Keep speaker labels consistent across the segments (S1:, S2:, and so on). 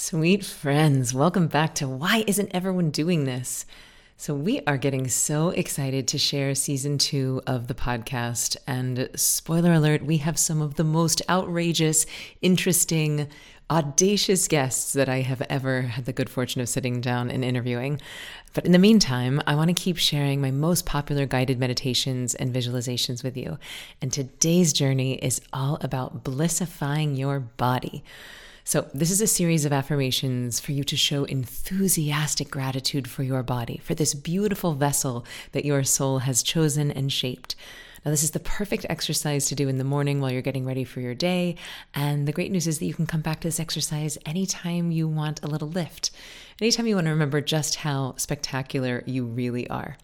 S1: Sweet friends, welcome back to Why Isn't Everyone Doing This? So, we are getting so excited to share season two of the podcast. And spoiler alert, we have some of the most outrageous, interesting, audacious guests that I have ever had the good fortune of sitting down and interviewing. But in the meantime, I want to keep sharing my most popular guided meditations and visualizations with you. And today's journey is all about blissifying your body. So, this is a series of affirmations for you to show enthusiastic gratitude for your body, for this beautiful vessel that your soul has chosen and shaped. Now, this is the perfect exercise to do in the morning while you're getting ready for your day. And the great news is that you can come back to this exercise anytime you want a little lift, anytime you want to remember just how spectacular you really are.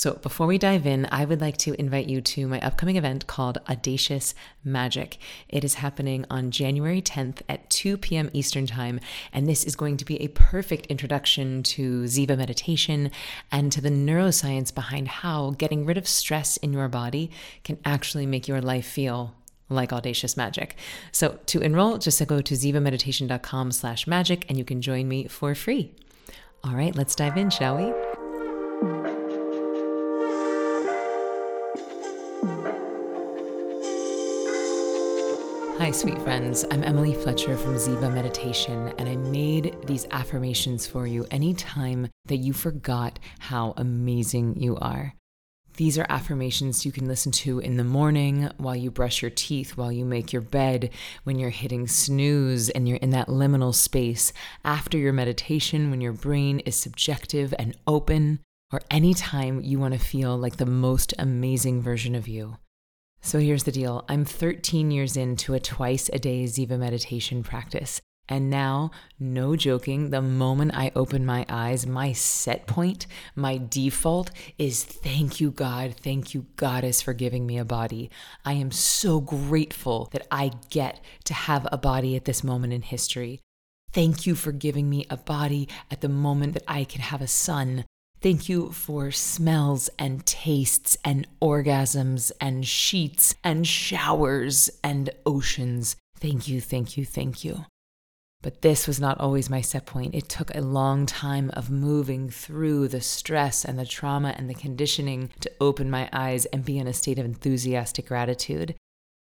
S1: So, before we dive in, I would like to invite you to my upcoming event called Audacious Magic. It is happening on January 10th at 2 p.m. Eastern Time, and this is going to be a perfect introduction to Ziva meditation and to the neuroscience behind how getting rid of stress in your body can actually make your life feel like audacious magic. So to enroll, just go to zivameditation.com slash magic and you can join me for free. All right, let's dive in, shall we? Hi, sweet friends. I'm Emily Fletcher from Ziva Meditation, and I made these affirmations for you anytime that you forgot how amazing you are. These are affirmations you can listen to in the morning, while you brush your teeth, while you make your bed, when you're hitting snooze and you're in that liminal space, after your meditation, when your brain is subjective and open, or anytime you want to feel like the most amazing version of you. So here's the deal I'm 13 years into a twice a day Ziva meditation practice. And now, no joking, the moment I open my eyes, my set point, my default is thank you, God, thank you, Goddess, for giving me a body. I am so grateful that I get to have a body at this moment in history. Thank you for giving me a body at the moment that I can have a son. Thank you for smells and tastes and orgasms and sheets and showers and oceans. Thank you, thank you, thank you. But this was not always my set point. It took a long time of moving through the stress and the trauma and the conditioning to open my eyes and be in a state of enthusiastic gratitude.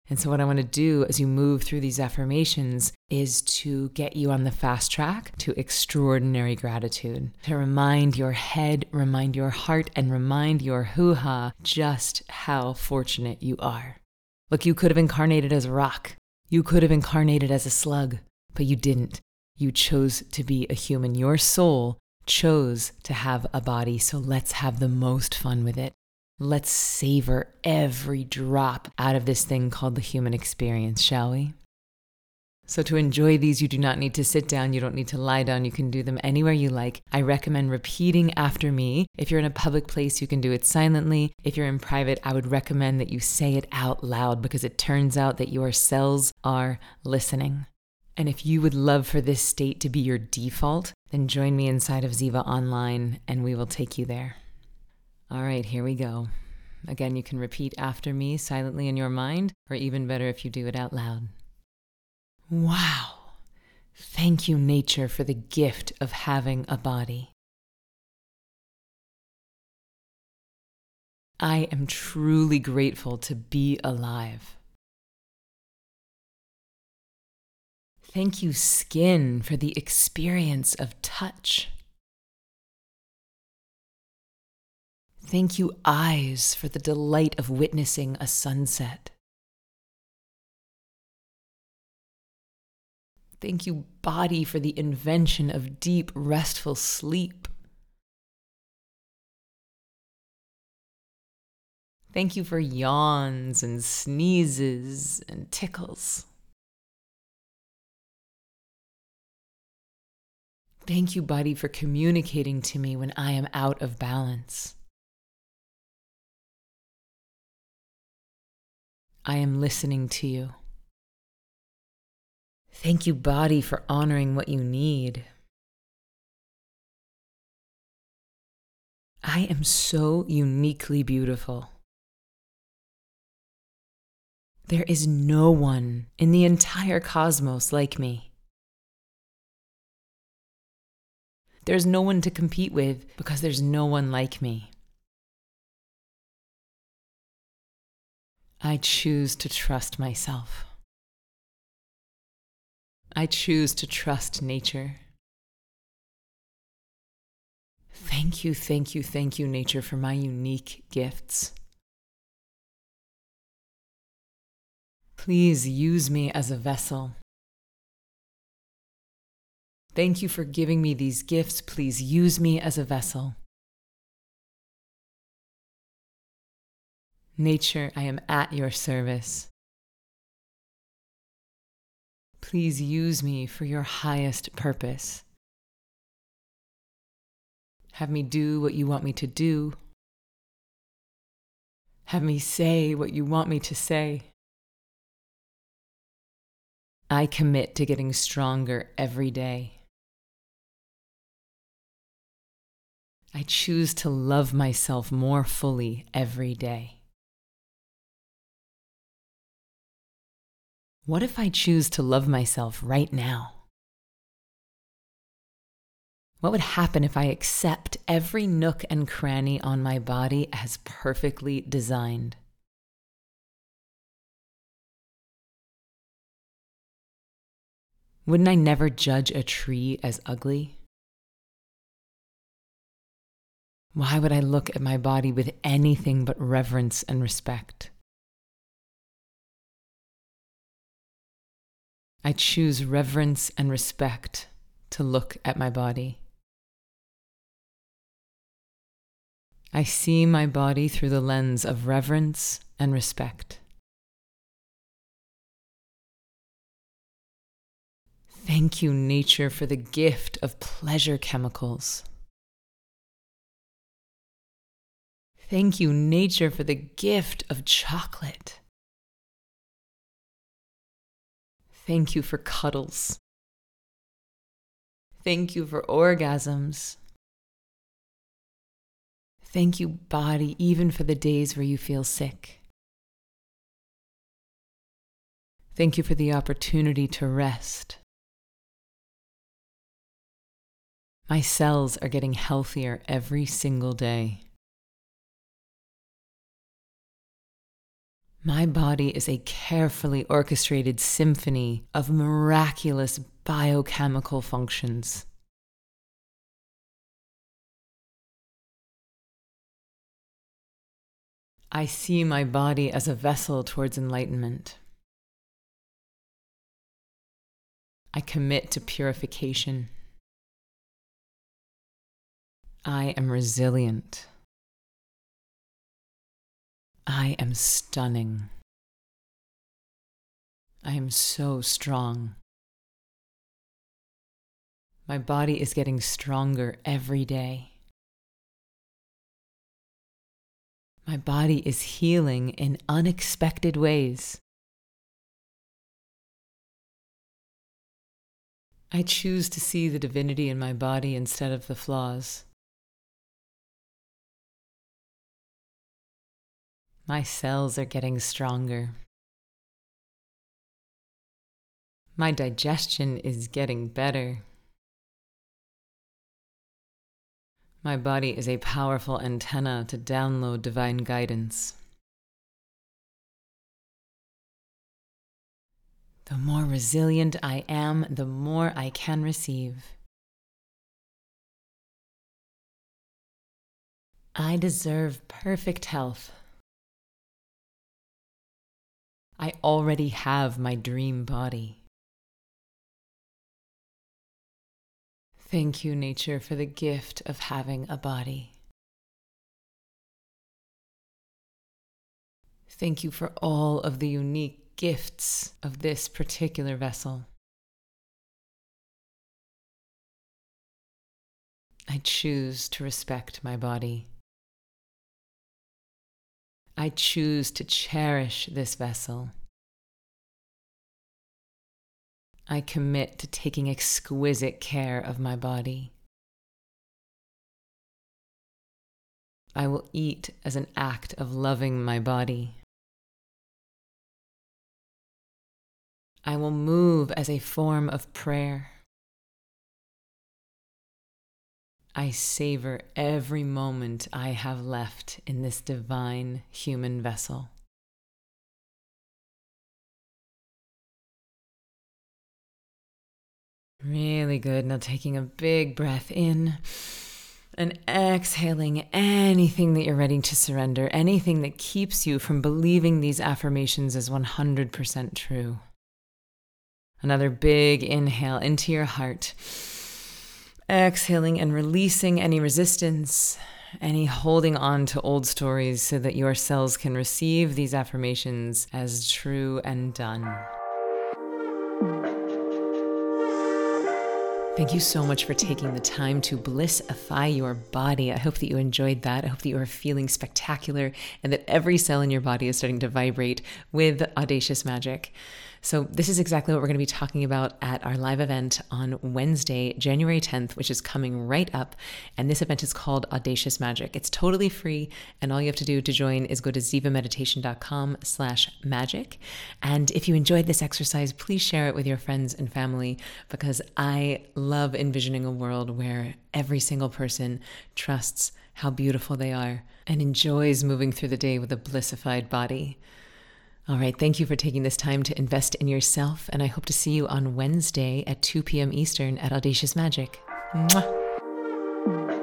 S1: And so, what I want to do as you move through these affirmations is to get you on the fast track to extraordinary gratitude, to remind your head, remind your heart, and remind your hoo ha just how fortunate you are. Look, you could have incarnated as a rock, you could have incarnated as a slug, but you didn't. You chose to be a human. Your soul chose to have a body, so let's have the most fun with it. Let's savor every drop out of this thing called the human experience, shall we? So, to enjoy these, you do not need to sit down. You don't need to lie down. You can do them anywhere you like. I recommend repeating after me. If you're in a public place, you can do it silently. If you're in private, I would recommend that you say it out loud because it turns out that your cells are listening. And if you would love for this state to be your default, then join me inside of Ziva Online and we will take you there. All right, here we go. Again, you can repeat after me silently in your mind, or even better if you do it out loud. Wow. Thank you, nature, for the gift of having a body. I am truly grateful to be alive. Thank you, skin, for the experience of touch. Thank you, eyes, for the delight of witnessing a sunset. Thank you, body, for the invention of deep, restful sleep. Thank you for yawns and sneezes and tickles. Thank you, body, for communicating to me when I am out of balance. I am listening to you. Thank you, body, for honoring what you need. I am so uniquely beautiful. There is no one in the entire cosmos like me. There's no one to compete with because there's no one like me. I choose to trust myself. I choose to trust nature. Thank you, thank you, thank you, nature, for my unique gifts. Please use me as a vessel. Thank you for giving me these gifts. Please use me as a vessel. Nature, I am at your service. Please use me for your highest purpose. Have me do what you want me to do. Have me say what you want me to say. I commit to getting stronger every day. I choose to love myself more fully every day. What if I choose to love myself right now? What would happen if I accept every nook and cranny on my body as perfectly designed? Wouldn't I never judge a tree as ugly? Why would I look at my body with anything but reverence and respect? I choose reverence and respect to look at my body. I see my body through the lens of reverence and respect. Thank you, nature, for the gift of pleasure chemicals. Thank you, nature, for the gift of chocolate. Thank you for cuddles. Thank you for orgasms. Thank you, body, even for the days where you feel sick. Thank you for the opportunity to rest. My cells are getting healthier every single day. My body is a carefully orchestrated symphony of miraculous biochemical functions. I see my body as a vessel towards enlightenment. I commit to purification. I am resilient. I am stunning. I am so strong. My body is getting stronger every day. My body is healing in unexpected ways. I choose to see the divinity in my body instead of the flaws. My cells are getting stronger. My digestion is getting better. My body is a powerful antenna to download divine guidance. The more resilient I am, the more I can receive. I deserve perfect health. I already have my dream body. Thank you, nature, for the gift of having a body. Thank you for all of the unique gifts of this particular vessel. I choose to respect my body. I choose to cherish this vessel. I commit to taking exquisite care of my body. I will eat as an act of loving my body. I will move as a form of prayer. I savor every moment I have left in this divine human vessel. Really good. Now taking a big breath in and exhaling anything that you're ready to surrender, anything that keeps you from believing these affirmations as 100% true. Another big inhale into your heart. Exhaling and releasing any resistance, any holding on to old stories so that your cells can receive these affirmations as true and done. Thank you so much for taking the time to blissify your body. I hope that you enjoyed that. I hope that you are feeling spectacular and that every cell in your body is starting to vibrate with audacious magic. So, this is exactly what we're going to be talking about at our live event on Wednesday, January 10th, which is coming right up. And this event is called Audacious Magic. It's totally free, and all you have to do to join is go to zivameditation.com slash magic. And if you enjoyed this exercise, please share it with your friends and family because I love envisioning a world where every single person trusts how beautiful they are and enjoys moving through the day with a blissified body. All right, thank you for taking this time to invest in yourself, and I hope to see you on Wednesday at 2 p.m. Eastern at Audacious Magic. Mwah.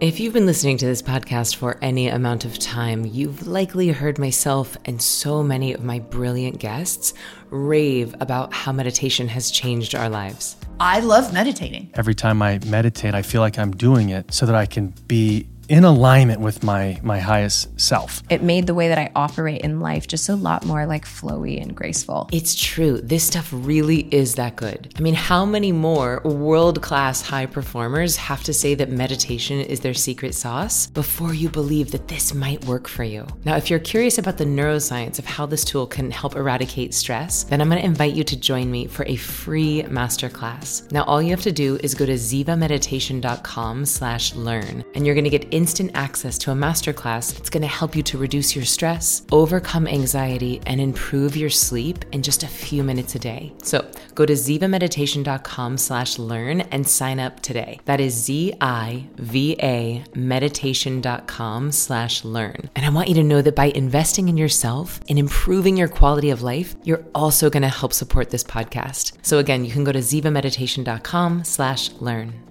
S1: If you've been listening to this podcast for any amount of time, you've likely heard myself and so many of my brilliant guests rave about how meditation has changed our lives.
S2: I love meditating.
S3: Every time I meditate, I feel like I'm doing it so that I can be in alignment with my my highest self.
S4: It made the way that I operate in life just a lot more like flowy and graceful.
S1: It's true. This stuff really is that good. I mean, how many more world-class high performers have to say that meditation is their secret sauce before you believe that this might work for you? Now, if you're curious about the neuroscience of how this tool can help eradicate stress, then I'm going to invite you to join me for a free masterclass. Now, all you have to do is go to zivameditation.com/learn and you're going to get instant access to a masterclass that's going to help you to reduce your stress, overcome anxiety, and improve your sleep in just a few minutes a day. So go to zivameditation.com slash learn and sign up today. That is Z-I-V-A meditation.com slash learn. And I want you to know that by investing in yourself and improving your quality of life, you're also going to help support this podcast. So again, you can go to zivameditation.com slash learn.